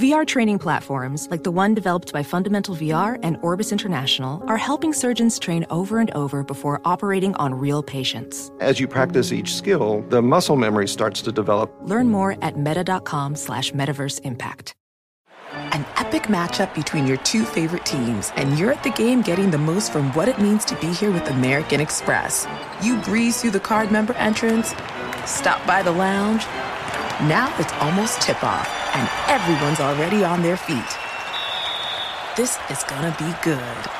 VR training platforms, like the one developed by Fundamental VR and Orbis International, are helping surgeons train over and over before operating on real patients. As you practice each skill, the muscle memory starts to develop. Learn more at meta.com slash metaverse impact. An epic matchup between your two favorite teams, and you're at the game getting the most from what it means to be here with American Express. You breeze through the card member entrance, stop by the lounge. Now it's almost tip off, and everyone's already on their feet. This is gonna be good.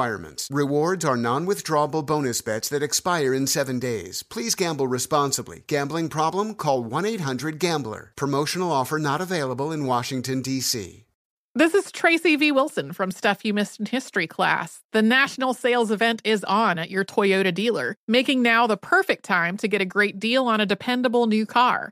Rewards are non withdrawable bonus bets that expire in seven days. Please gamble responsibly. Gambling problem? Call 1 800 Gambler. Promotional offer not available in Washington, D.C. This is Tracy V. Wilson from Stuff You Missed in History class. The national sales event is on at your Toyota dealer, making now the perfect time to get a great deal on a dependable new car.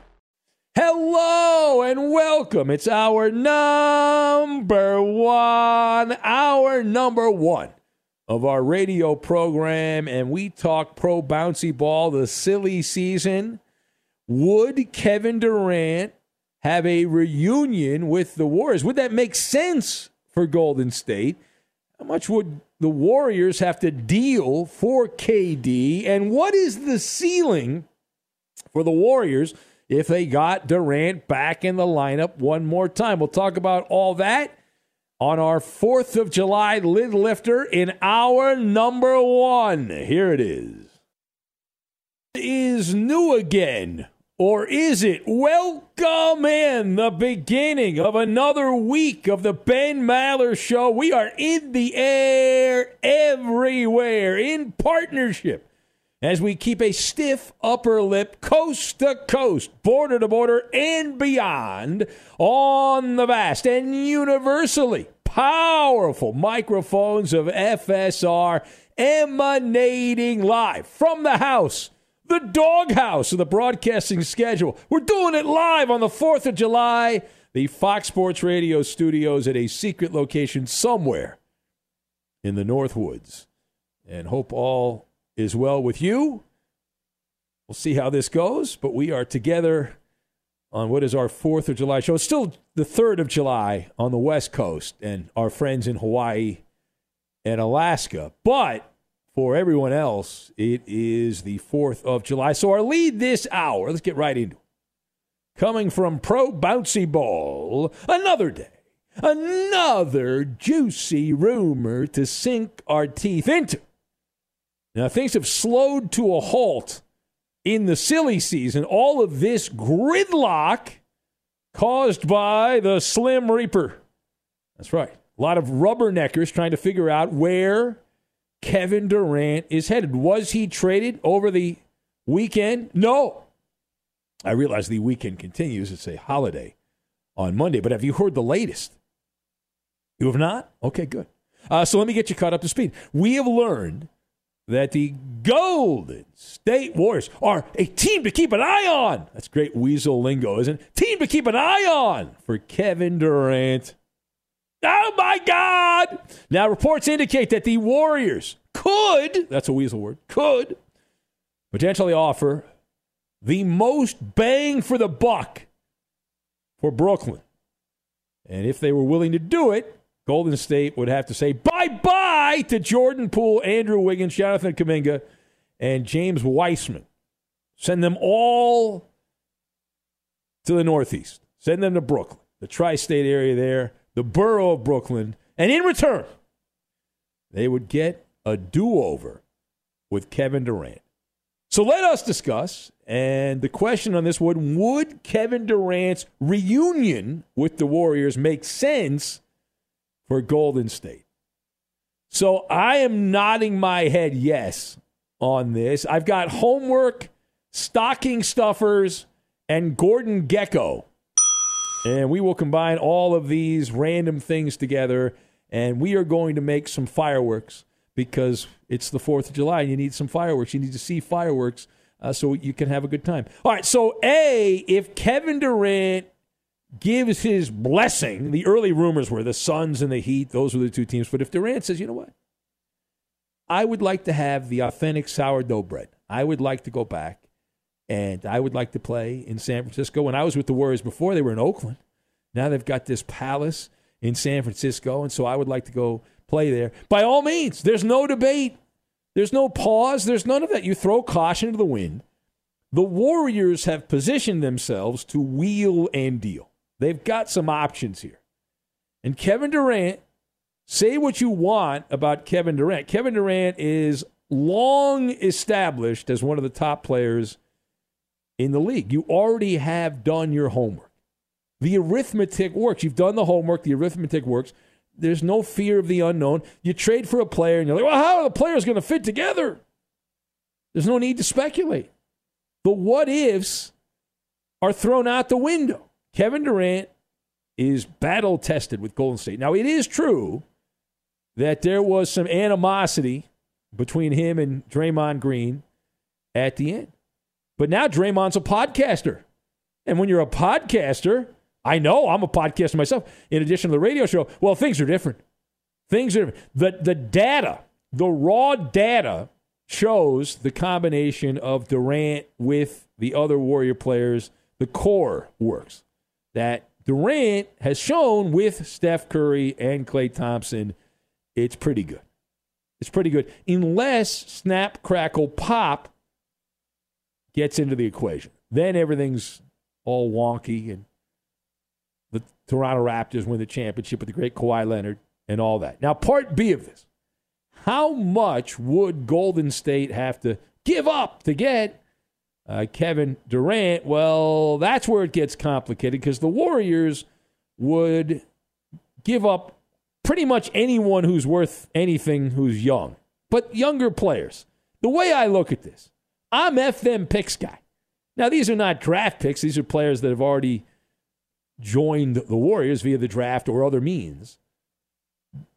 Hello and welcome. It's hour number one, hour number one of our radio program, and we talk pro bouncy ball, the silly season. Would Kevin Durant have a reunion with the Warriors? Would that make sense for Golden State? How much would the Warriors have to deal for KD? And what is the ceiling for the Warriors? If they got Durant back in the lineup one more time. We'll talk about all that on our 4th of July lid lifter in hour number one. Here it is. Is new again. Or is it? Welcome in the beginning of another week of the Ben Maller Show. We are in the air everywhere in partnership as we keep a stiff upper lip coast to coast, border to border, and beyond on the vast and universally powerful microphones of FSR emanating live from the house, the doghouse of the broadcasting schedule. We're doing it live on the 4th of July, the Fox Sports Radio studios at a secret location somewhere in the North Woods. And hope all is well with you. We'll see how this goes, but we are together on what is our 4th of July show. It's still the 3rd of July on the West Coast and our friends in Hawaii and Alaska. But for everyone else, it is the 4th of July. So our lead this hour, let's get right into it. Coming from Pro Bouncy Ball, another day, another juicy rumor to sink our teeth into. Now, things have slowed to a halt in the silly season. All of this gridlock caused by the Slim Reaper. That's right. A lot of rubberneckers trying to figure out where Kevin Durant is headed. Was he traded over the weekend? No. I realize the weekend continues. It's a holiday on Monday, but have you heard the latest? You have not? Okay, good. Uh, so let me get you caught up to speed. We have learned that the Golden State Warriors are a team to keep an eye on. That's great weasel lingo, isn't it? Team to keep an eye on for Kevin Durant. Oh my God! Now, reports indicate that the Warriors could, that's a weasel word, could potentially offer the most bang for the buck for Brooklyn. And if they were willing to do it, Golden State would have to say bye bye to Jordan Poole, Andrew Wiggins, Jonathan Kuminga, and James Wiseman. Send them all to the Northeast. Send them to Brooklyn, the tri state area there, the borough of Brooklyn. And in return, they would get a do over with Kevin Durant. So let us discuss. And the question on this one would Kevin Durant's reunion with the Warriors make sense for Golden State? So I am nodding my head yes on this. I've got homework, stocking stuffers, and Gordon Gekko. And we will combine all of these random things together, and we are going to make some fireworks because it's the 4th of July and you need some fireworks. You need to see fireworks uh, so you can have a good time. All right, so A, if Kevin Durant gives his blessing, the early rumors were the Suns and the Heat, those were the two teams. But if Durant says, you know what? I would like to have the authentic sourdough bread. I would like to go back and I would like to play in San Francisco. When I was with the Warriors before, they were in Oakland. Now they've got this palace in San Francisco, and so I would like to go play there. By all means, there's no debate. There's no pause. There's none of that. You throw caution to the wind. The Warriors have positioned themselves to wheel and deal. They've got some options here. And Kevin Durant, say what you want about Kevin Durant. Kevin Durant is long established as one of the top players in the league. You already have done your homework. The arithmetic works. You've done the homework, the arithmetic works. There's no fear of the unknown. You trade for a player and you're like, well, how are the players going to fit together? There's no need to speculate. The what ifs are thrown out the window. Kevin Durant is battle tested with Golden State. Now, it is true that there was some animosity between him and Draymond Green at the end. But now Draymond's a podcaster. And when you're a podcaster, I know I'm a podcaster myself, in addition to the radio show. Well, things are different. Things are the the data, the raw data shows the combination of Durant with the other Warrior players, the core works. That Durant has shown with Steph Curry and Klay Thompson, it's pretty good. It's pretty good. Unless snap, crackle, pop gets into the equation. Then everything's all wonky and the Toronto Raptors win the championship with the great Kawhi Leonard and all that. Now, part B of this how much would Golden State have to give up to get uh, Kevin Durant? Well, that's where it gets complicated because the Warriors would give up pretty much anyone who's worth anything who's young, but younger players. The way I look at this, I'm FM picks guy. Now, these are not draft picks, these are players that have already joined the Warriors via the draft or other means.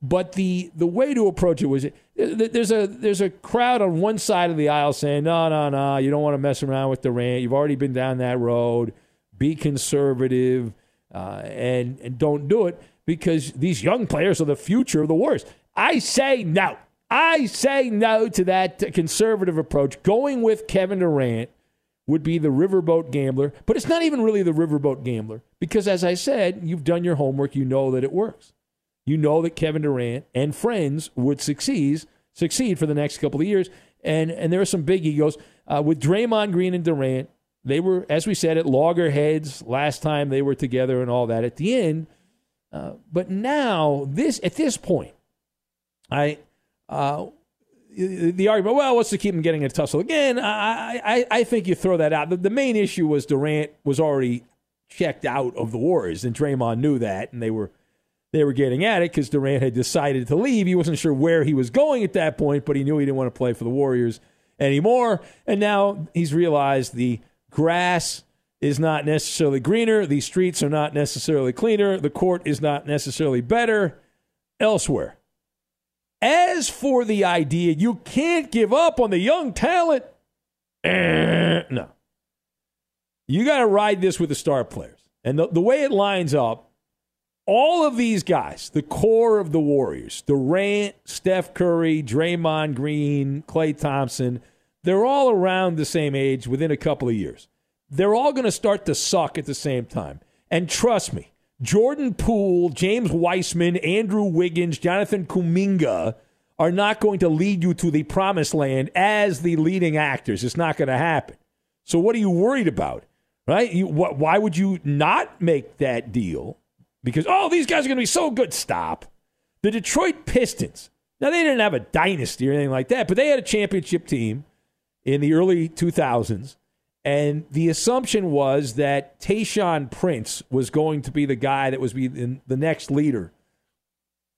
But the the way to approach it was there's a there's a crowd on one side of the aisle saying no no no you don't want to mess around with Durant you've already been down that road be conservative uh, and and don't do it because these young players are the future of the Warriors. I say no. I say no to that conservative approach. Going with Kevin Durant would be the riverboat gambler, but it's not even really the riverboat gambler because, as I said, you've done your homework. You know that it works. You know that Kevin Durant and friends would succeed succeed for the next couple of years. And and there are some big egos uh, with Draymond Green and Durant. They were, as we said, at loggerheads last time they were together and all that. At the end, uh, but now this at this point, I. Uh, the argument, well, what's to keep him getting a tussle again? I, I, I think you throw that out. The, the, main issue was Durant was already checked out of the Warriors, and Draymond knew that, and they were they were getting at it because Durant had decided to leave. He wasn't sure where he was going at that point, but he knew he didn't want to play for the Warriors anymore. And now he's realized the grass is not necessarily greener, the streets are not necessarily cleaner, the court is not necessarily better elsewhere. As for the idea you can't give up on the young talent, no. You got to ride this with the star players. And the, the way it lines up, all of these guys, the core of the Warriors, Durant, Steph Curry, Draymond Green, Klay Thompson, they're all around the same age within a couple of years. They're all going to start to suck at the same time. And trust me, Jordan Poole, James Wiseman, Andrew Wiggins, Jonathan Kuminga are not going to lead you to the promised land as the leading actors. It's not going to happen. So what are you worried about? Right? You, wh- why would you not make that deal? Because oh, these guys are going to be so good. Stop. The Detroit Pistons. Now they didn't have a dynasty or anything like that, but they had a championship team in the early 2000s and the assumption was that Tayshaun Prince was going to be the guy that was be the next leader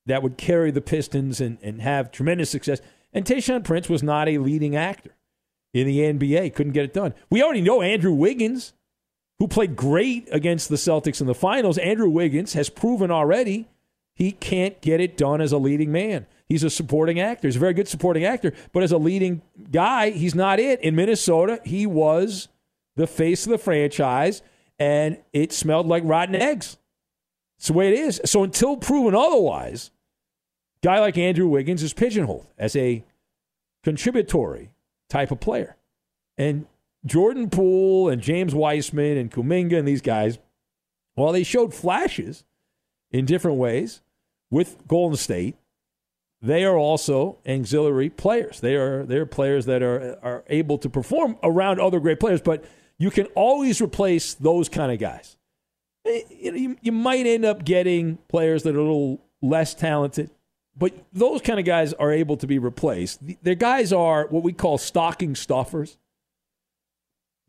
that would carry the Pistons and, and have tremendous success. And Tayshaun Prince was not a leading actor in the NBA, couldn't get it done. We already know Andrew Wiggins, who played great against the Celtics in the finals. Andrew Wiggins has proven already he can't get it done as a leading man. He's a supporting actor. He's a very good supporting actor, but as a leading guy, he's not it. In Minnesota, he was the face of the franchise, and it smelled like rotten eggs. It's the way it is. So until proven otherwise, guy like Andrew Wiggins is pigeonholed as a contributory type of player. And Jordan Poole and James Wiseman and Kuminga and these guys, while they showed flashes in different ways with Golden State, they are also auxiliary players. They are they're players that are are able to perform around other great players, but you can always replace those kind of guys. Eh, you, you might end up getting players that are a little less talented, but those kind of guys are able to be replaced. Their guys are what we call stocking stuffers.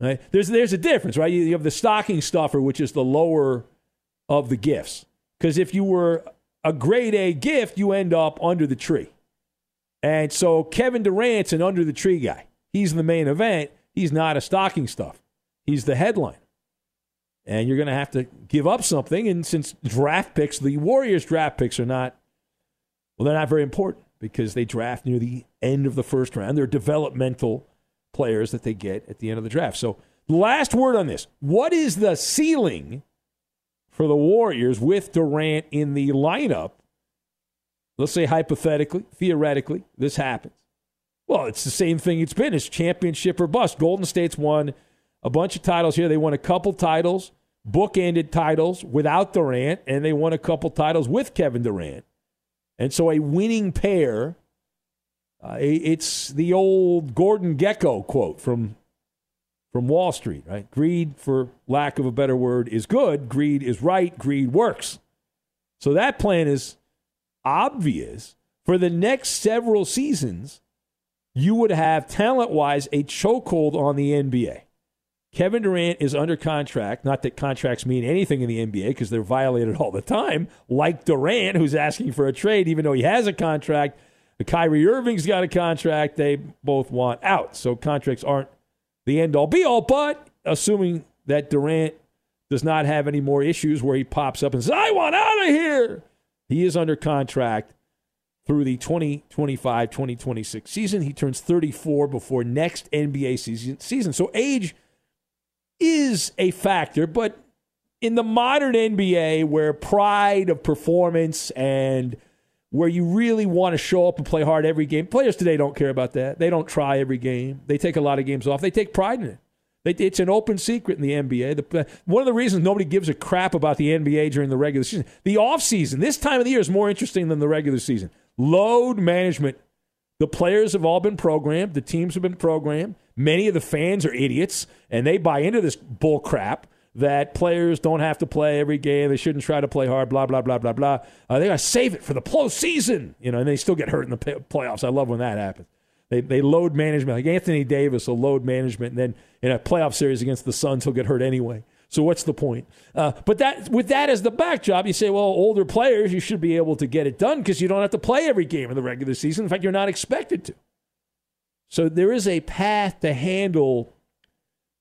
Right? There's there's a difference, right? You, you have the stocking stuffer, which is the lower of the gifts. Because if you were a grade A gift, you end up under the tree. And so Kevin Durant's an under the tree guy. He's the main event. He's not a stocking stuff. He's the headline. And you're going to have to give up something. And since draft picks, the Warriors' draft picks are not, well, they're not very important because they draft near the end of the first round. They're developmental players that they get at the end of the draft. So, last word on this what is the ceiling for the Warriors with Durant in the lineup? Let's say hypothetically, theoretically, this happens. Well, it's the same thing it's been. It's championship or bust. Golden State's won a bunch of titles here. They won a couple titles, bookended titles without Durant, and they won a couple titles with Kevin Durant. And so a winning pair, uh, it's the old Gordon Gekko quote from from Wall Street, right? Greed, for lack of a better word, is good. Greed is right. Greed works. So that plan is obvious. For the next several seasons, you would have talent wise a chokehold on the NBA. Kevin Durant is under contract. Not that contracts mean anything in the NBA because they're violated all the time, like Durant, who's asking for a trade even though he has a contract. Kyrie Irving's got a contract. They both want out. So contracts aren't the end all be all. But assuming that Durant does not have any more issues where he pops up and says, I want out of here, he is under contract through the 2025 2026 season. He turns 34 before next NBA season. season. So age is a factor, but in the modern NBA where pride of performance and where you really want to show up and play hard every game, players today don't care about that. They don't try every game. They take a lot of games off. They take pride in it. It's an open secret in the NBA. The, uh, one of the reasons nobody gives a crap about the NBA during the regular season, the offseason, this time of the year is more interesting than the regular season. Load management. The players have all been programmed, the teams have been programmed. Many of the fans are idiots, and they buy into this bull crap that players don't have to play every game. They shouldn't try to play hard. Blah blah blah blah blah. Uh, they got to save it for the postseason, you know. And they still get hurt in the playoffs. I love when that happens. They they load management like Anthony Davis will load management, and then in a playoff series against the Suns, he'll get hurt anyway. So what's the point? Uh, but that with that as the backdrop, you say, well, older players, you should be able to get it done because you don't have to play every game in the regular season. In fact, you're not expected to. So there is a path to handle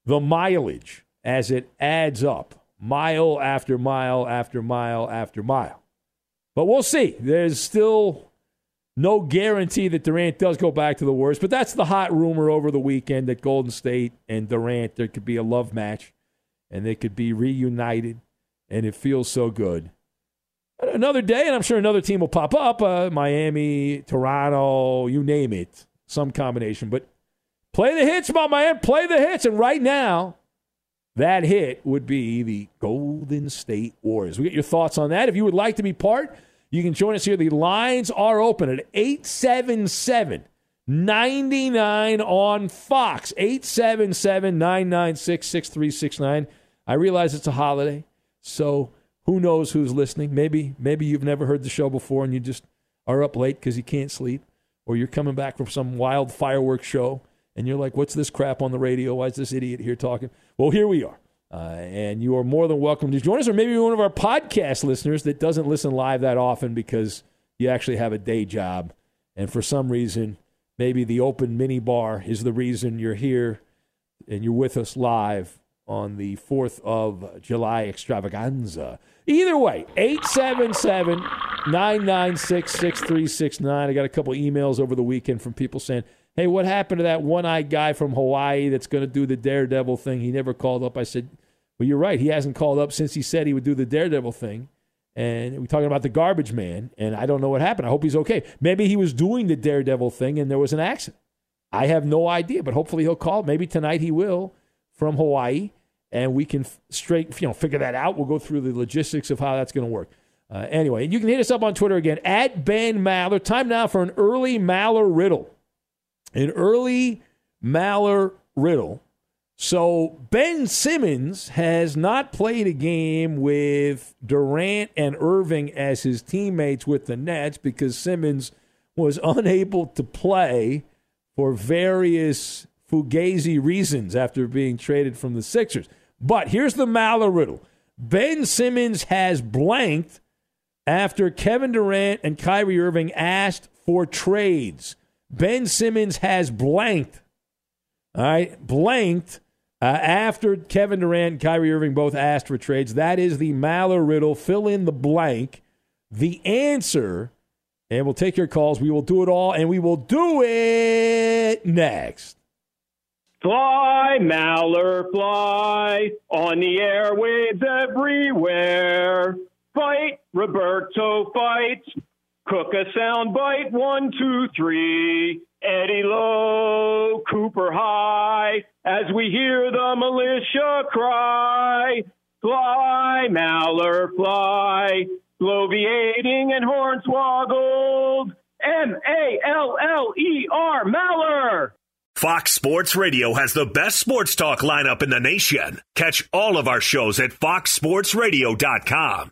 the mileage as it adds up, mile after mile after mile after mile. But we'll see. There's still no guarantee that Durant does go back to the Warriors, but that's the hot rumor over the weekend that Golden State and Durant, there could be a love match and they could be reunited, and it feels so good. Another day, and I'm sure another team will pop up uh, Miami, Toronto, you name it, some combination. But play the hits, my man, play the hits. And right now, that hit would be the Golden State Warriors. We get your thoughts on that. If you would like to be part, you can join us here. The lines are open at 877 99 on Fox. 877 996 6369. I realize it's a holiday, so who knows who's listening? Maybe maybe you've never heard the show before and you just are up late because you can't sleep, or you're coming back from some wild fireworks show and you're like, "What's this crap on the radio? Why is this idiot here talking?" Well, here we are, uh, and you are more than welcome to join us, or maybe one of our podcast listeners that doesn't listen live that often because you actually have a day job, and for some reason, maybe the open mini bar is the reason you're here and you're with us live on the 4th of July extravaganza. Either way, 877 996 6369. I got a couple emails over the weekend from people saying, hey, what happened to that one eyed guy from Hawaii that's going to do the Daredevil thing? He never called up. I said, well, you're right. He hasn't called up since he said he would do the Daredevil thing. And we're talking about the garbage man, and I don't know what happened. I hope he's okay. Maybe he was doing the Daredevil thing and there was an accident. I have no idea, but hopefully he'll call. Maybe tonight he will from Hawaii and we can straight you know figure that out. We'll go through the logistics of how that's going to work. Uh, anyway, you can hit us up on Twitter again at Ben Maller. Time now for an early Maller riddle. An early Maller riddle. So Ben Simmons has not played a game with Durant and Irving as his teammates with the Nets because Simmons was unable to play for various fugazi reasons after being traded from the Sixers. But here's the Maller riddle Ben Simmons has blanked after Kevin Durant and Kyrie Irving asked for trades. Ben Simmons has blanked. All right, blanked uh, after Kevin Durant and Kyrie Irving both asked for trades. That is the Maller riddle. Fill in the blank. The answer, and we'll take your calls. We will do it all, and we will do it next. Fly, Maller, fly on the airwaves everywhere. Fight, Roberto, fight. Cook a sound bite, one, two, three. Eddie Low, Cooper High, as we hear the militia cry. Fly, Maller, fly. Bloviating and hornswoggled. M A L L E R, Maller. Fox Sports Radio has the best sports talk lineup in the nation. Catch all of our shows at foxsportsradio.com.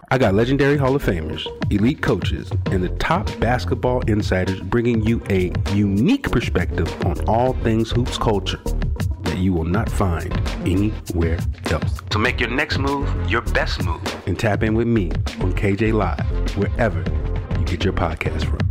I got legendary Hall of Famers, elite coaches, and the top basketball insiders bringing you a unique perspective on all things hoops culture that you will not find anywhere else. So make your next move your best move and tap in with me on KJ Live, wherever you get your podcast from.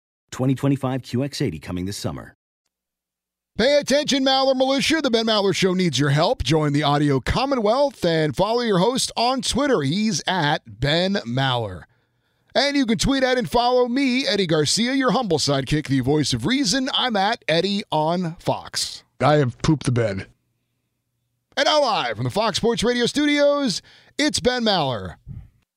2025 QX80 coming this summer. Pay attention, Maller Militia. The Ben Maller Show needs your help. Join the audio commonwealth and follow your host on Twitter. He's at Ben Maller. And you can tweet at and follow me, Eddie Garcia, your humble sidekick, the voice of reason. I'm at Eddie on Fox. I have pooped the bed. And now live from the Fox Sports Radio studios, it's Ben Maller.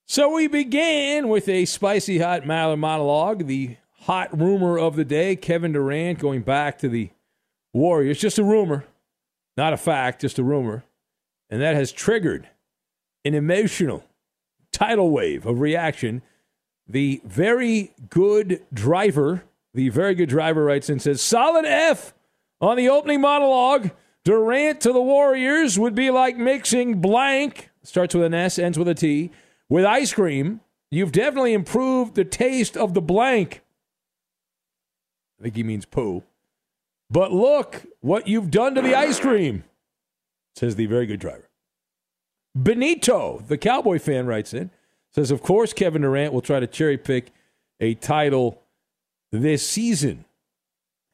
So we began with a spicy hot Maller monologue, the hot rumor of the day, Kevin Durant going back to the Warriors. Just a rumor, not a fact, just a rumor. And that has triggered an emotional tidal wave of reaction. The very good driver, the very good driver writes and says, solid F on the opening monologue. Durant to the Warriors would be like mixing blank, starts with an S, ends with a T, with ice cream. You've definitely improved the taste of the blank. I think he means poo. But look what you've done to the ice cream, says the very good driver. Benito, the Cowboy fan, writes in, says, Of course, Kevin Durant will try to cherry pick a title this season.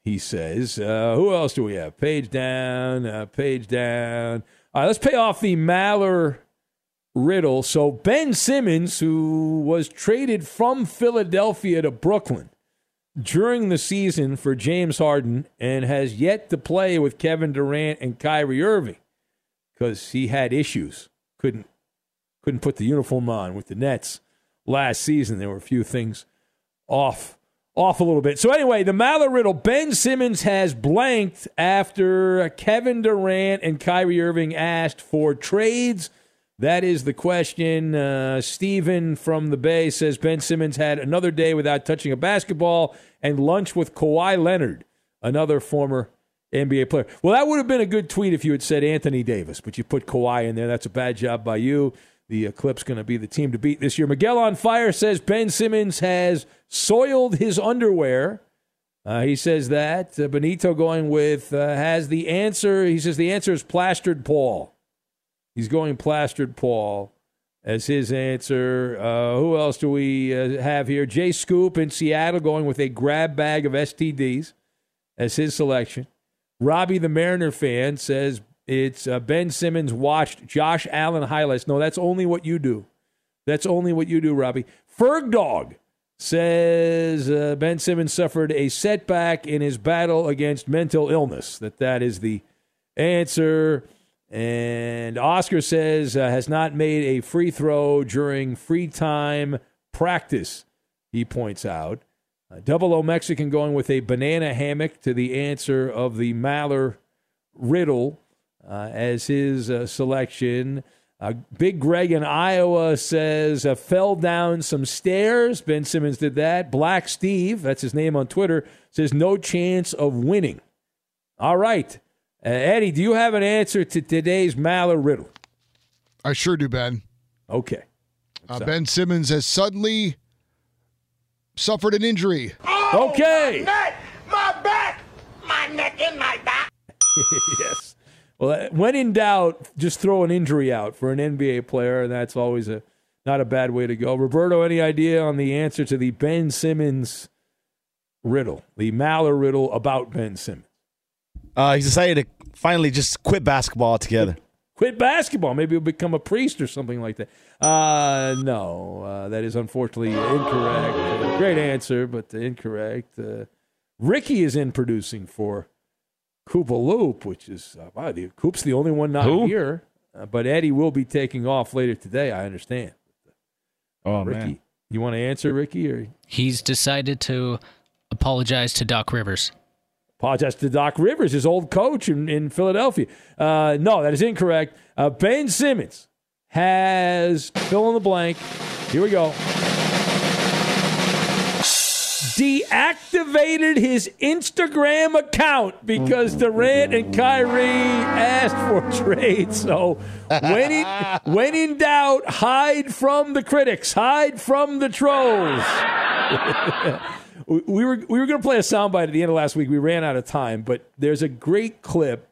He says, uh, Who else do we have? Page down, uh, page down. All right, let's pay off the Maller riddle. So, Ben Simmons, who was traded from Philadelphia to Brooklyn, during the season for James Harden and has yet to play with Kevin Durant and Kyrie Irving because he had issues. Couldn't couldn't put the uniform on with the Nets last season. There were a few things off off a little bit. So anyway, the Maller riddle. Ben Simmons has blanked after Kevin Durant and Kyrie Irving asked for trades That is the question. Uh, Steven from the Bay says Ben Simmons had another day without touching a basketball and lunch with Kawhi Leonard, another former NBA player. Well, that would have been a good tweet if you had said Anthony Davis, but you put Kawhi in there. That's a bad job by you. The Clips going to be the team to beat this year. Miguel on Fire says Ben Simmons has soiled his underwear. Uh, he says that. Uh, Benito going with uh, has the answer. He says the answer is plastered Paul. He's going plastered Paul as his answer. Uh, who else do we uh, have here? Jay Scoop in Seattle going with a grab bag of STDs as his selection. Robbie, the Mariner fan, says it's uh, Ben Simmons watched Josh Allen highlights. No, that's only what you do. That's only what you do, Robbie. Ferg Dog says uh, Ben Simmons suffered a setback in his battle against mental illness. That that is the answer. And Oscar says uh, has not made a free throw during free time practice. He points out. Uh, Double O Mexican going with a banana hammock to the answer of the Maller riddle uh, as his uh, selection. Uh, Big Greg in Iowa says fell down some stairs. Ben Simmons did that. Black Steve, that's his name on Twitter, says no chance of winning. All right. Uh, Eddie, do you have an answer to today's Maller riddle? I sure do, Ben. Okay. Uh, ben Simmons has suddenly suffered an injury. okay. My neck, my back, my neck and my back. yes. Well, uh, when in doubt, just throw an injury out for an NBA player, and that's always a not a bad way to go. Roberto, any idea on the answer to the Ben Simmons riddle, the Maller riddle about Ben Simmons? Uh, he's decided to finally just quit basketball altogether. Quit basketball. Maybe he'll become a priest or something like that. Uh, no, uh, that is unfortunately incorrect. Uh, great answer, but incorrect. Uh, Ricky is in producing for Koopa Loop, which is uh, wow, the Coop's the only one not Who? here. Uh, but Eddie will be taking off later today. I understand. Oh Ricky, man. you want to answer, Ricky, or He's decided to apologize to Doc Rivers. Apologize to Doc Rivers, his old coach in, in Philadelphia. Uh, no, that is incorrect. Uh, ben Simmons has fill in the blank. Here we go. Deactivated his Instagram account because Durant and Kyrie asked for trade. So when in, when in doubt, hide from the critics, hide from the trolls. we we were we were going to play a soundbite at the end of last week. We ran out of time, but there's a great clip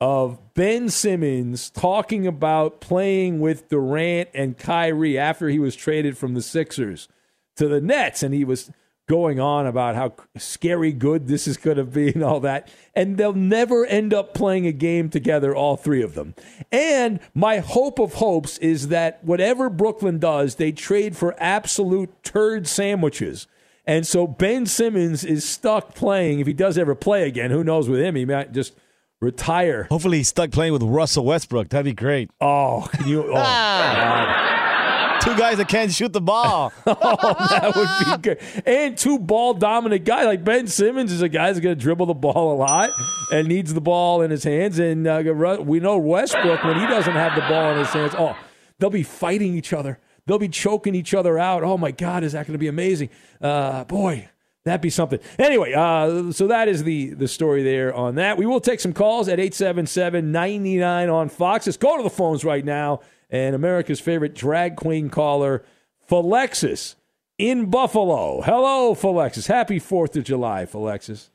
of Ben Simmons talking about playing with Durant and Kyrie after he was traded from the Sixers to the Nets, and he was going on about how scary good this is going to be and all that. And they'll never end up playing a game together, all three of them. And my hope of hopes is that whatever Brooklyn does, they trade for absolute turd sandwiches. And so Ben Simmons is stuck playing. If he does ever play again, who knows with him? He might just retire. Hopefully, he's stuck playing with Russell Westbrook. That'd be great. Oh, can you? Oh, God. Two guys that can't shoot the ball. oh, that would be good. And two ball dominant guys like Ben Simmons is a guy that's going to dribble the ball a lot and needs the ball in his hands. And uh, we know Westbrook when he doesn't have the ball in his hands. Oh, they'll be fighting each other. They'll be choking each other out. Oh my God, is that going to be amazing? Uh, boy, that'd be something. Anyway, uh, so that is the the story there on that. We will take some calls at 877-99 on Fox. Let's go to the phones right now. And America's favorite drag queen caller, Philexis in Buffalo. Hello, Philexis. Happy 4th of July, Philexis.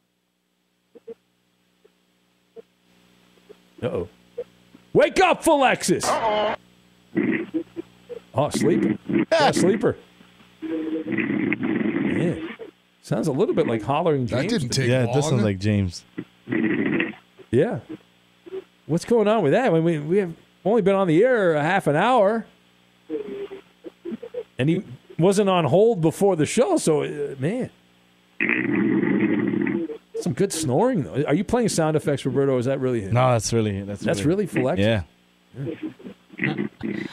Uh-oh. Wake up, Philexis. Uh-oh. Oh, sleeping. Yeah, sleeper. Yeah. Sounds a little bit like hollering James. That didn't take yeah, long. it does sound like James. Yeah. What's going on with that? I mean, we, we have only been on the air a half an hour. And he wasn't on hold before the show, so, uh, man. Some good snoring, though. Are you playing sound effects, Roberto? Is that really him? No, that's really that's, That's really Philexis? Yeah.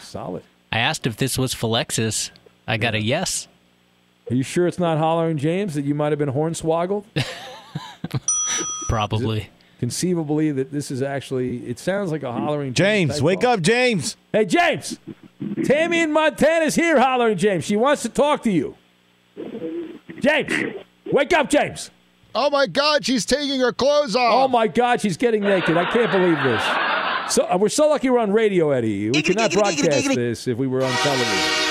Solid. I asked if this was Philexis. I got a yes. Are you sure it's not hollering James that you might have been hornswoggled? Probably. conceivably that this is actually. It sounds like a hollering James, type wake call. up, James. Hey, James. Tammy in Montana's here hollering James. She wants to talk to you. James, wake up, James. Oh my God, she's taking her clothes off. Oh my God, she's getting naked. I can't believe this. So uh, we're so lucky we're on radio, Eddie. We could not broadcast this if we were on television.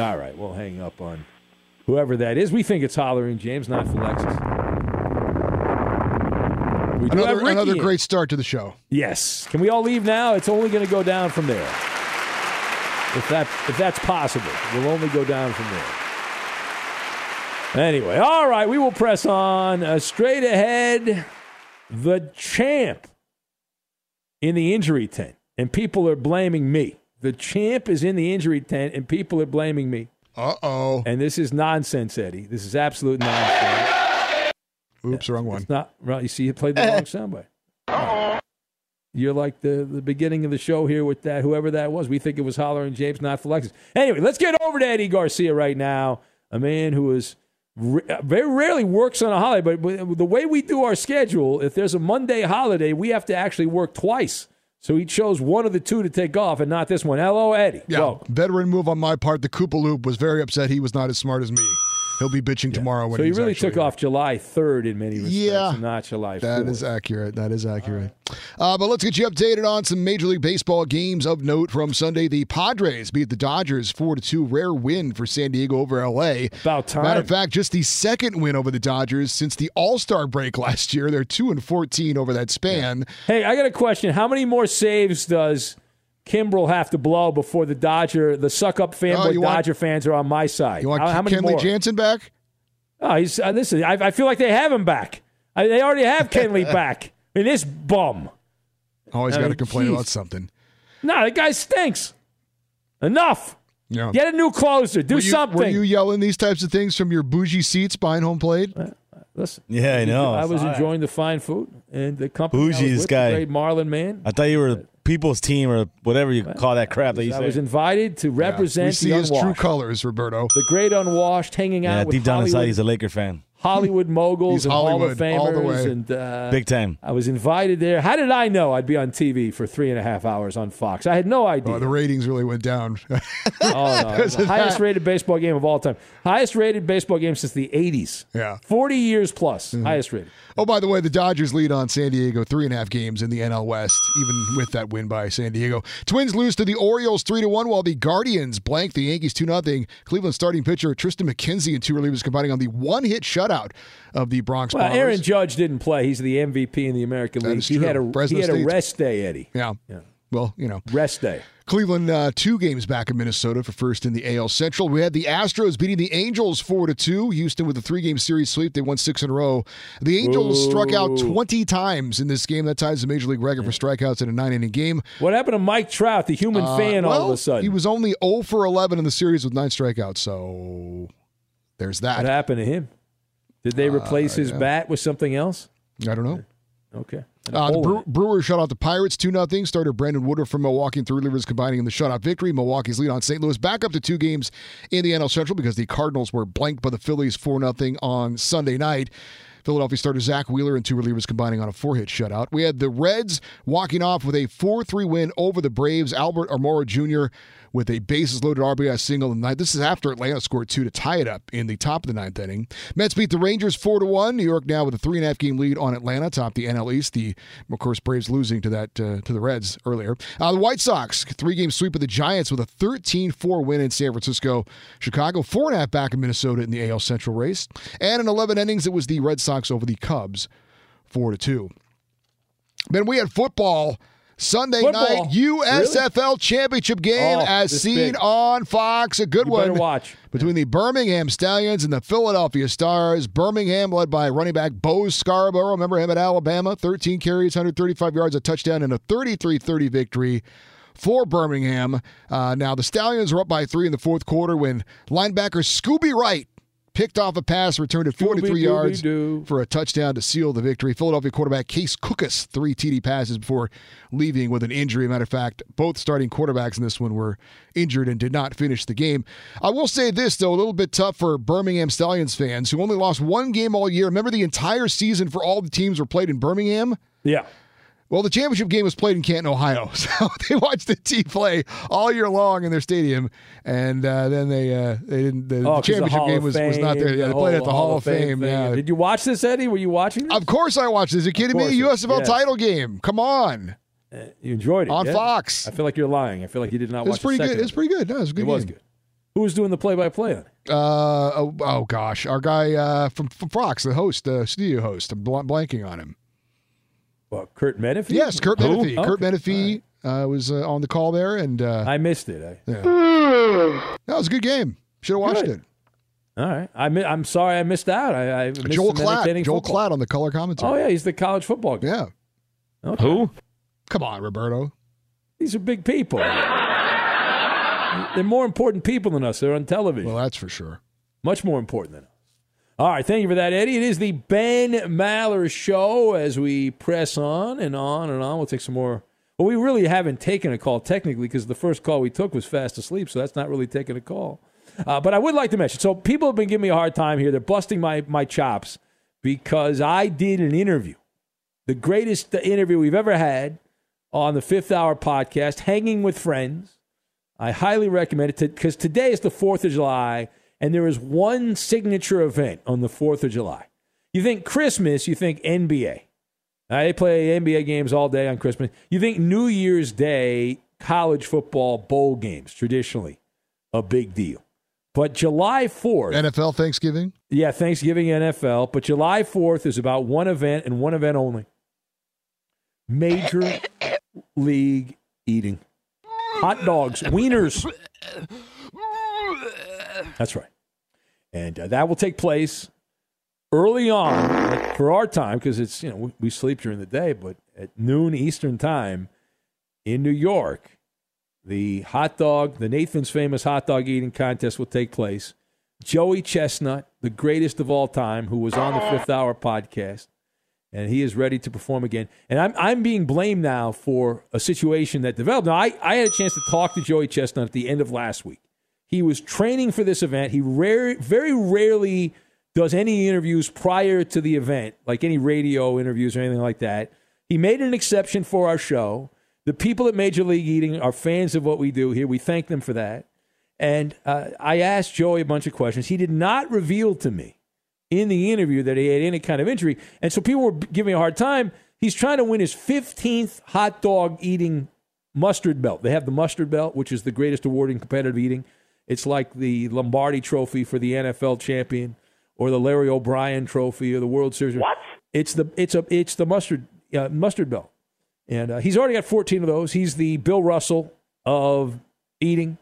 All right, we'll hang up on whoever that is. We think it's hollering James, not Philexis. We do Another, another great start to the show. Yes. Can we all leave now? It's only going to go down from there. If that if that's possible, we'll only go down from there. Anyway, all right, we will press on uh, straight ahead. The champ in the injury tent, and people are blaming me. The champ is in the injury tent, and people are blaming me. Uh oh. And this is nonsense, Eddie. This is absolute nonsense. Oops, wrong one. It's not right. You see, you played the wrong soundbite. You're like the, the beginning of the show here with that whoever that was. We think it was hollering James, not for Lexus. Anyway, let's get over to Eddie Garcia right now, a man who is very rarely works on a holiday. But the way we do our schedule, if there's a Monday holiday, we have to actually work twice. So he chose one of the two to take off, and not this one. Hello, Eddie. Yeah, Welcome. veteran move on my part. The Koopa Loop was very upset he was not as smart as me. He'll be bitching tomorrow when So he really took off July 3rd in many respects, Yeah. not July 4th. That is accurate. That is accurate. Uh, but let's get you updated on some Major League Baseball games of note from Sunday. The Padres beat the Dodgers four to two. Rare win for San Diego over LA. About time. Matter of fact, just the second win over the Dodgers since the All Star break last year. They're two and fourteen over that span. Hey, I got a question. How many more saves does Kimbrel have to blow before the Dodger, the suck up fanboy Oh, you want- Dodger fans are on my side? You want how, how many Kenley more? Jansen back? Oh, he's uh, listen. I, I feel like they have him back. I, they already have Kenley back. I mean, this bum. Always got to complain geez. about something. No, the guy stinks. Enough. Yeah. Get a new closer. Do were you, something. Were you yelling these types of things from your bougie seats behind home plate? Listen. Yeah, I know. I was Saw that. enjoying the fine food and the company. I was Bougie, this guy. great Marlin man. I thought you were people's team or whatever you call that crap that you I say. was invited to represent we represent see the his true unwashed. colors, Roberto. the great unwashed, hanging out yeah, with deep down Hollywood, inside, he's a Laker fan. Hollywood moguls He's and Hall of Famers. all the way. And uh, Big time. I was invited there. How did I know I'd be on TV for three and a half hours on Fox? I had no idea. Oh, the ratings really went down. Oh, no. The highest that. rated baseball game of all time. Highest rated baseball game since the 80s. Yeah. 40 years plus. Mm-hmm. Highest rated. Oh, by the way, the Dodgers lead on San Diego three and a half games in the NL West, even with that win by San Diego. Twins lose to the Orioles three to one, while the Guardians blank the Yankees two 0 Cleveland starting pitcher Triston McKenzie and two relievers combining on the one hit shutout of the Bronx Well, Bombers. Aaron Judge didn't play. He's the MVP in the American That League. He had a he had a rest day, Eddie. yeah. Yeah. Well, you know, Rest day. Cleveland uh, two games back in Minnesota for first in the AL Central. We had the Astros beating the Angels four to two. Houston with a three game series sweep. They won six in a row. The Angels struck out twenty times in this game. That ties the major league record for strikeouts in a nine inning game. What happened to Mike Trout, the human Uh, fan, all of a sudden? He was only 0 for 11 in the series with nine strikeouts. So there's that. what happened to him? Did they replace his Uh, yeah. bat with something else? I don't know. Okay. Uh, the Bre- Brewers shut out the Pirates 2 0. Starter Brandon Woodruff from Milwaukee and three relievers combining in the shutout victory. Milwaukee's lead on St. Louis back up to two games in the NL Central because the Cardinals were blanked by the Phillies 4 0 on Sunday night. Philadelphia starter Zack Wheeler and two relievers combining on a four hit shutout. We had the Reds walking off with a 4 3 win over the Braves. Albert Almora Jr. with a bases loaded RBI single in the ninth. This is after Atlanta scored two to tie it up in the top of the ninth inning. Mets beat the Rangers 4 to 1. New York now with a three and a half game lead on Atlanta, top the NL East. The, of course, Braves losing to that uh, to the Reds earlier. Uh, the White Sox, three game sweep of the Giants with a 13 4 win in San Francisco. Chicago, four and a half back in Minnesota in the AL Central race. And in 11 innings, it was the Red Sox over the Cubs, 4 to 2. Then we had football. Sunday Football? night USFL championship game Oh, as seen big. on Fox. A good You one. watch. Between the Birmingham Stallions and the Philadelphia Stars. Birmingham led by running back Bo Scarborough. Remember him at Alabama? 13 carries, 135 yards, a touchdown, and a 33 30 victory for Birmingham. Uh, now, the Stallions are up by three in the fourth quarter when linebacker Scooby Wright picked off a pass, returned it 43 yards for a touchdown to seal the victory. Philadelphia quarterback Case Cookus, three TD passes before leaving with an injury. Matter of fact, both starting quarterbacks in this one were injured and did not finish the game. I will say this, though, a little bit tough for Birmingham Stallions fans who only lost one game all year. Remember the entire season for all the teams were played in Birmingham? Yeah. Well, the championship game was played in Canton, Ohio, so they watched the team play all year long in their stadium, and uh, then they uh, they didn't. The, Oh, the championship Hall game was, was not there. Fame, Yeah, they the played at the whole Hall, of Fame. thing. yeah. Did you watch this, Eddie? Were you watching this? Of course, I watched this. Are you kidding me? USFL title game. Come on, You enjoyed it on yeah? Fox. I feel like you're lying. I feel like you did not It watch. was pretty a good. second It was pretty good. No, it was a good. It was good. Who was doing the play-by-play on it? Uh, oh, oh gosh, our guy uh, from, from Fox, the host, the studio host. I'm bl- blanking on him. What, Kurt Menefee? Yes, Kurt Who? Menefee. Kurt Okay. Menefee uh, was uh, on the call there, and uh, I missed it. I, yeah. that was a good game. Should have watched Good. it. All right. I mi- I'm sorry I missed out. I, I missed Joel some Klatt, Joel football. Klatt on the color commentary. Oh yeah, he's the college football guy. Yeah. Okay. Who? Come on, Roberto. These are big people. They're more important people than us. They're on television. Well, that's for sure. Much more important than us. All right, thank you for that, Eddie. It is the Ben Maller Show as we press on and on and on. We'll take some more. Well, we really haven't taken a call technically because the first call we took was fast asleep, so that's not really taking a call. Uh, but I would like to mention so people have been giving me a hard time here. They're busting my, my chops because I did an interview, the greatest interview we've ever had on the Fifth Hour podcast, Hanging with Friends. I highly recommend it because today is the 4th of July, and there is one signature event on the 4th of July. You think Christmas, you think NBA. Uh, they play NBA games all day on Christmas. You think New Year's Day, college football bowl games, traditionally a big deal. But July 4th, NFL Thanksgiving. yeah, Thanksgiving NFL, but July 4th is about one event and one event only. Major league eating. Hot dogs, wieners. That's right. And uh, that will take place early on for our time because it's, you know, we, we sleep during the day, but at noon Eastern time in New York, the hot dog, the Nathan's famous hot dog eating contest will take place. Joey Chestnut, the greatest of all time, who was on the Fifth Hour podcast, and he is ready to perform again. And I'm I'm being blamed now for a situation that developed. Now I, I had a chance to talk to Joey Chestnut at the end of last week. He was training for this event. He rare, very rarely does any interviews prior to the event, like any radio interviews or anything like that. He made an exception for our show. The people at Major League Eating are fans of what we do here. We thank them for that. And uh, I asked Joey a bunch of questions. He did not reveal to me in the interview that he had any kind of injury. And so people were giving me a hard time. He's trying to win his 15th hot dog eating mustard belt. They have the mustard belt, which is the greatest award in competitive eating. It's like the Lombardi trophy for the NFL champion or the Larry O'Brien trophy or the World Series. What? It's the it's a it's the mustard uh, mustard belt. And uh, he's already got 14 of those. He's the Bill Russell of eating.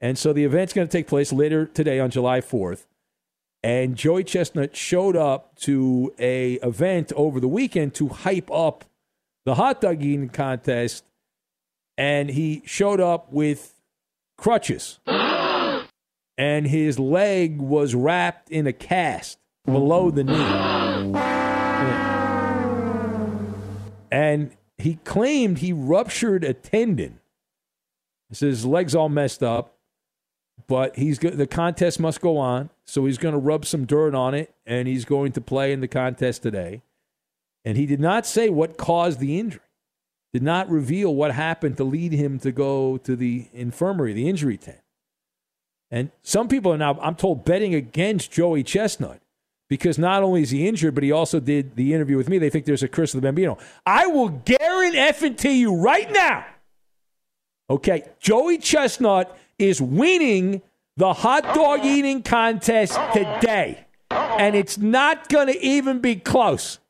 And so the event's going to take place later today on July 4th. And Joey Chestnut showed up to a event over the weekend to hype up the hot dog eating contest. And he showed up with crutches. and his leg was wrapped in a cast below the knee. And he claimed he ruptured a tendon. He says his leg's all messed up, but he's go- the contest must go on, so he's going to rub some dirt on it, and he's going to play in the contest today. And he did not say what caused the injury. Did not reveal what happened to lead him to go to the infirmary, the injury tent. And some people are now, I'm told, betting against Joey Chestnut because not only is he injured, but he also did the interview with me. They think there's a curse of the Bambino. I will guarantee you right now. Okay, Joey Chestnut is winning the hot dog eating contest today, and it's not going to even be close.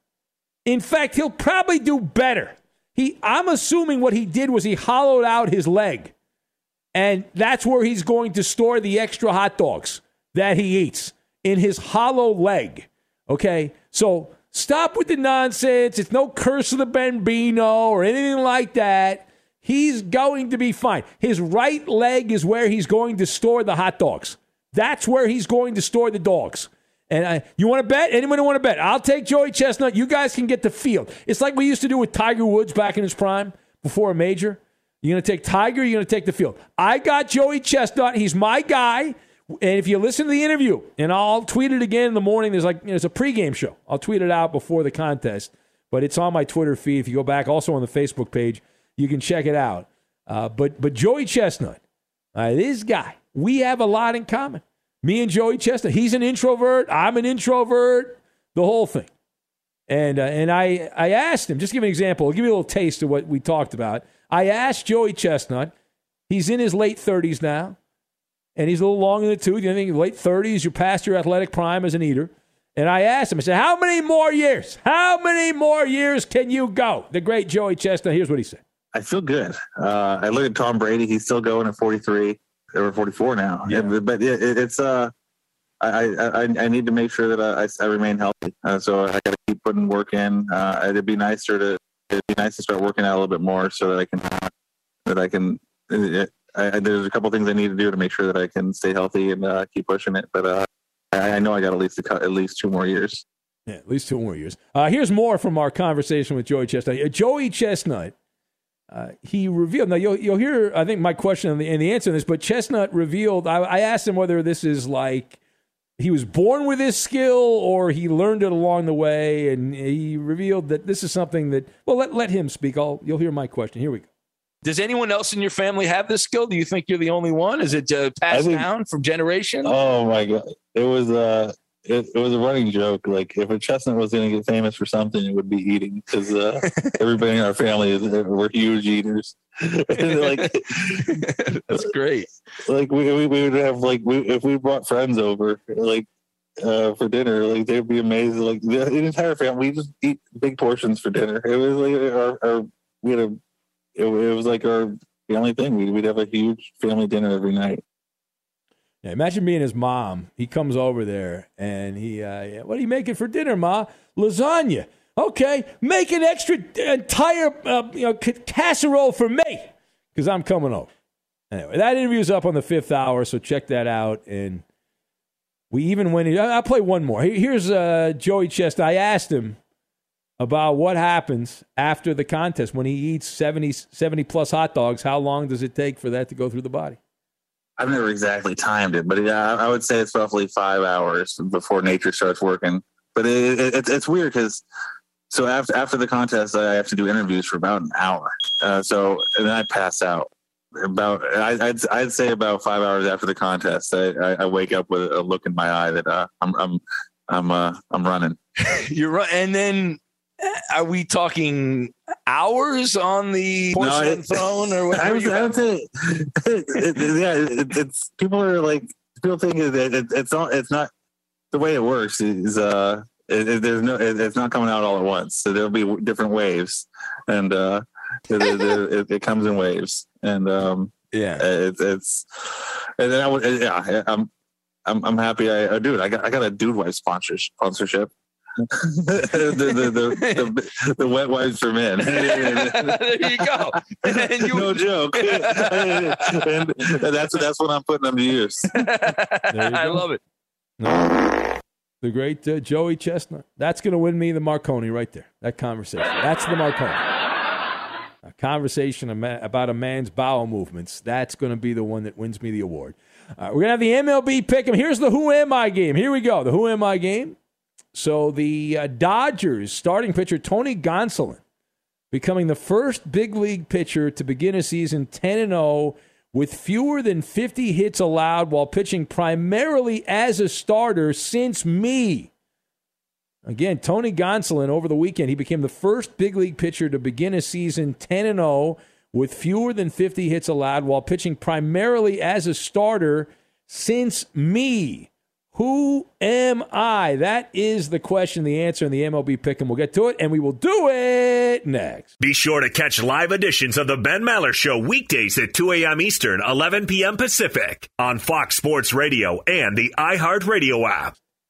In fact, he'll probably do better. He, I'm assuming what he did was he hollowed out his leg. And that's where he's going to store the extra hot dogs that he eats in his hollow leg. Okay? So stop with the nonsense. It's no curse of the Bambino or anything like that. He's going to be fine. His right leg is where he's going to store the hot dogs. That's where he's going to store the dogs. And I, you want to bet? Anyone want to bet? I'll take Joey Chestnut. You guys can get the field. It's like we used to do with Tiger Woods back in his prime before a major. You're going to take Tiger, you're going to take the field. I got Joey Chestnut. He's my guy. And if you listen to the interview, and I'll tweet it again in the morning, there's like, you know, it's a pregame show. I'll tweet it out before the contest, but it's on my Twitter feed. If you go back, also on the Facebook page, you can check it out. Uh, but, but Joey Chestnut, uh, this guy, we have a lot in common. Me and Joey Chestnut. He's an introvert. I'm an introvert. The whole thing. And uh, and I I asked him. Just give an example. I'll give you a little taste of what we talked about. I asked Joey Chestnut. He's in his late 30s now, and he's a little long in the tooth. You think late 30s, you're past your athletic prime as an eater. And I asked him. I said, "How many more years? How many more years can you go?" The great Joey Chestnut. Here's what he said. I feel good. Uh, I look at Tom Brady; he's still going at 43 or 44 now. Yeah. but it, it's uh, I, I I need to make sure that I, I remain healthy. Uh, so I got to keep putting work in. Uh, it'd be nicer to it'd be nice to start working out a little bit more so that I can that I can. It, I, there's a couple things I need to do to make sure that I can stay healthy and uh, keep pushing it. But uh, I, I know I got at least a, at least two more years. Yeah, at least two more years. Uh, here's more from our conversation with Joey Chestnut. Uh, Joey Chestnut uh, he revealed. Now you'll you'll hear. I think my question and the, and the answer to this, but Chestnut revealed. I, I, asked him whether this is like he was born with this skill or he learned it along the way, and he revealed that this is something that. Well, let let him speak. I'll you'll hear my question. Here we go. Does anyone else in your family have this skill? Do you think you're the only one? Is it uh, passed think, down from generation? Oh my god, it was. Uh, it, it, was a running joke. Like if a chestnut was going to get famous for something, it would be eating because uh, everybody in our family is we're huge eaters. like that's great. Like we, we, we would have like we, if we brought friends over like uh, for dinner, like they'd be amazed. Like the, the, entire family, we just eat big portions for dinner. It was like our, our we had a it, it was like our family thing. We'd, we'd have a huge family dinner every night. Yeah, imagine being his mom. He comes over there and he, uh, what are you making for dinner, ma? Lasagna. Okay, make an extra entire uh, you know casserole for me because I'm coming over. Anyway, that interview's up on the fifth hour, so check that out. And we even went. I'll play one more. Here's uh, Joey Chest. I asked him about what happens after the contest when he eats 70, 70 plus hot dogs. How long does it take for that to go through the body? I've never exactly timed it, but yeah, I would say it's roughly five hours before nature starts working. But it, it, it's weird because so after after the contest, I have to do interviews for about an hour. Uh, so and then I pass out. About I, would I'd say about five hours after the contest, I, I, I, wake up with a look in my eye that uh, I'm I'm I'm uh, I'm running. You're right, and then are we talking hours on the porcelain no, throne or whatever? I would, I would say, it, it, yeah, it, it's people are like people think that it's not it's not the way it works is uh there's no it's not coming out all at once. So there'll be different waves and uh it, comes in waves. And um yeah. it's it's and then I would yeah I'm I'm I'm happy I, I do it. I got I got a Dude Wipes sponsorship. the, the, the, the, the, wet wipes for men. there you go. You, no joke. and that's that's what I'm putting them to use. I love it. The great uh, Joey Chestnut. That's going to win me the Marconi right there. That conversation. That's the Marconi. A conversation about a man's bowel movements. That's going to be the one that wins me the award. We're going to have the MLB pick 'em. Here's the Who Am I game. Here we go. The Who Am I game. So the uh, Dodgers starting pitcher Tony Gonsolin becoming the first big league pitcher to begin a season 10 and 0 with fewer than 50 hits allowed while pitching primarily as a starter since me. Again, Tony Gonsolin over the weekend, he became the first big league pitcher to begin a season 10 and 0 with fewer than 50 hits allowed while pitching primarily as a starter since me. Who am I? That is the question, the answer, and the MLB pick, and we'll get to it, and we will do it next. Be sure to catch live editions of the Ben Maller Show weekdays at 2 a.m. Eastern, 11 p.m. Pacific on Fox Sports Radio and the iHeartRadio app.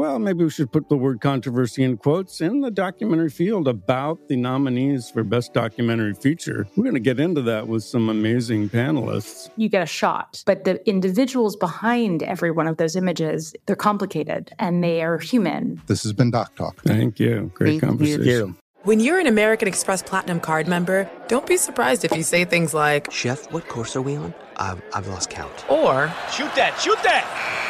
Well, maybe we should put the word controversy in quotes in the documentary field about the nominees for Best Documentary Feature. We're going to get into that with some amazing panelists. You get a shot, but the individuals behind every one of those images, they're complicated and they are human. This has been Doc Talk. Thank you. Great Thank conversation. You. When you're an American Express Platinum card member, don't be surprised if you say things like, Chef, what course are we on? I've, I've lost count. Or, Shoot that, shoot that!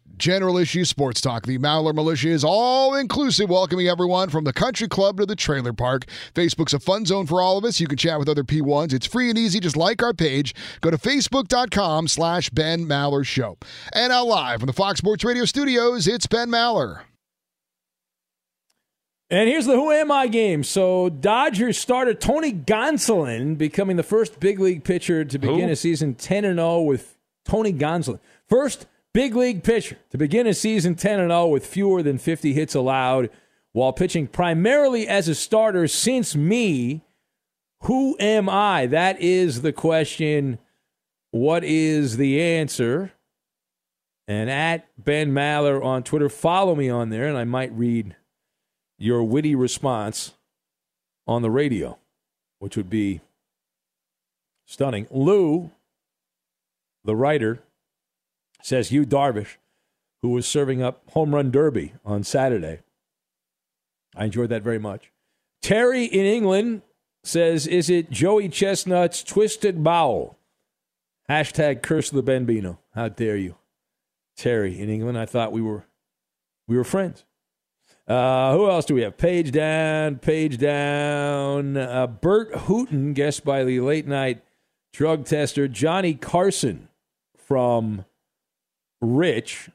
general issue sports talk. The Maller Militia is all inclusive, welcoming everyone from the country club to the trailer park. Facebook's a fun zone for all of us. You can chat with other P1s. It's free and easy. Just like our page. Go to facebook.com slash Ben Maller Show. And now live from the Fox Sports Radio studios, it's Ben Maller. And here's the Who Am I game. So Dodgers starter Tony Gonsolin becoming the first big league pitcher to begin Who? a season 10 and 0 with Tony Gonsolin. First big league pitcher to begin a season 10 and 0 with fewer than 50 hits allowed while pitching primarily as a starter since me. Who am I? That is the question. What is the answer? And at Ben Maller on Twitter, follow me on there, and I might read your witty response on the radio, which would be stunning. Lou, the writer, says Yu Darvish, who was serving up home run derby on Saturday. I enjoyed that very much. Terry in England says, Is it Joey Chestnut's twisted bowel? Hashtag curse the Bambino. How dare you? Terry in England. I thought we were we were friends. Uh, who else do we have? Page down, page down. Uh, Bert Hooten, guest by the late night drug tester Johnny Carson from Rich.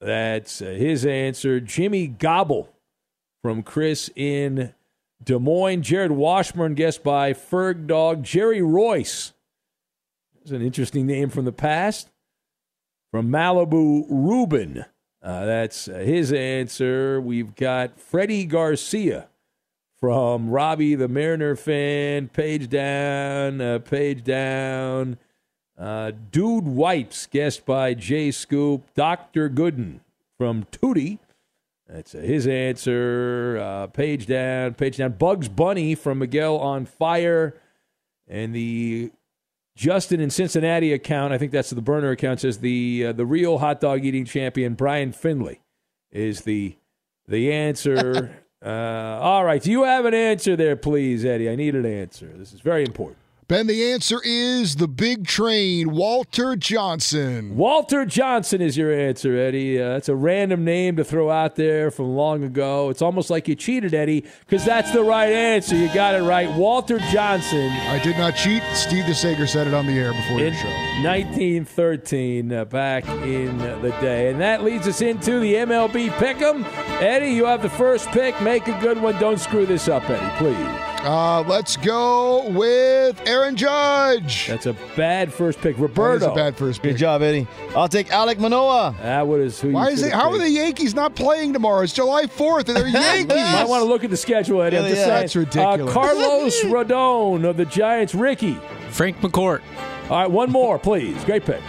That's uh, his answer. Jimmy Gobble from Chris in Des Moines. Jarrod Washburn, guessed by Ferg Dog. Jerry Reuss. It's an interesting name from the past. From Malibu, Ruben. Uh, that's uh, his answer. We've got Freddie Garcia from Robbie the Mariner fan. Page down, uh, page down. Uh, Dude Wipes, guest by Jay Scoop. Dr. Gooden from Tootie. That's uh, his answer. Uh, page down, page down. Bugs Bunny from Miguel on Fire. And the Justin in Cincinnati account, I think that's the burner account, says the uh, the real hot dog eating champion, Brian Finley, is the the answer. uh, all right. Do you have an answer there, please, Eddie? I need an answer. This is very important. Ben, the answer is the big train, Walter Johnson. Walter Johnson is your answer, Eddie. Uh, that's a random name to throw out there from long ago. It's almost like you cheated, Eddie, because that's the right answer. You got it right. Walter Johnson. I did not cheat. Steve DeSager said it on the air before the show. 1913, uh, back in the day. And that leads us into the MLB Pick'em. Eddie, you have the first pick. Make a good one. Don't screw this up, Eddie, please. Uh, let's go with Aaron Judge. That's a bad first pick. Roberto. That is a bad first pick. Good job, Eddie. I'll take Alek Manoah. That was who. Why you is it? should've How are the Yankees not playing tomorrow? It's July 4th, and they're Yankees. Might want to look at the schedule, Eddie. I'm Yeah, yeah. That's ridiculous. Uh, Carlos Rodon of the Giants. Ricky. Frank McCourt. All right, one more, please. Great pick.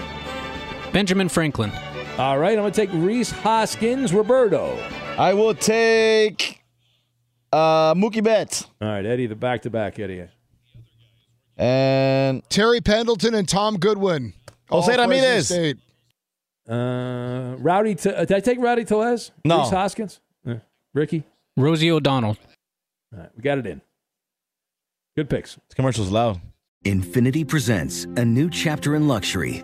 Benjamin Franklin. All right, I'm going to take Rhys Hoskins. Roberto. I will take uh, Mookie Betts. All right, Eddie, the back to back, Eddie. And Terry Pendleton and Tom Goodwin. Jose All Fresno Ramirez. State. Uh, Rowdy, T- uh, did I take Rowdy Tellez? No. Rhys Hoskins? Uh, Ricky? Rosie O'Donnell. All right, we got it in. Good picks. This commercial's loud. Infiniti presents a new chapter in luxury,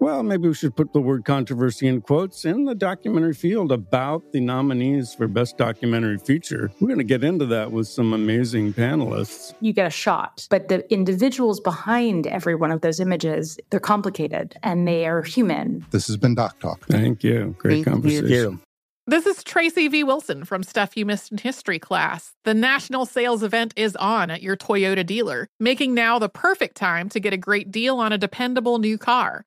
Well, maybe we should put the word controversy in quotes in the documentary field about the nominees for Best Documentary Feature. We're going to get into that with some amazing panelists. You get a shot, but the individuals behind every one of those images, they're complicated and they are human. This has been Doc Talk. Thank you. Great conversation. You. This is Tracy V. Wilson from Stuff You Missed in History class. The national sales event is on at your Toyota dealer, making now the perfect time to get a great deal on a dependable new car.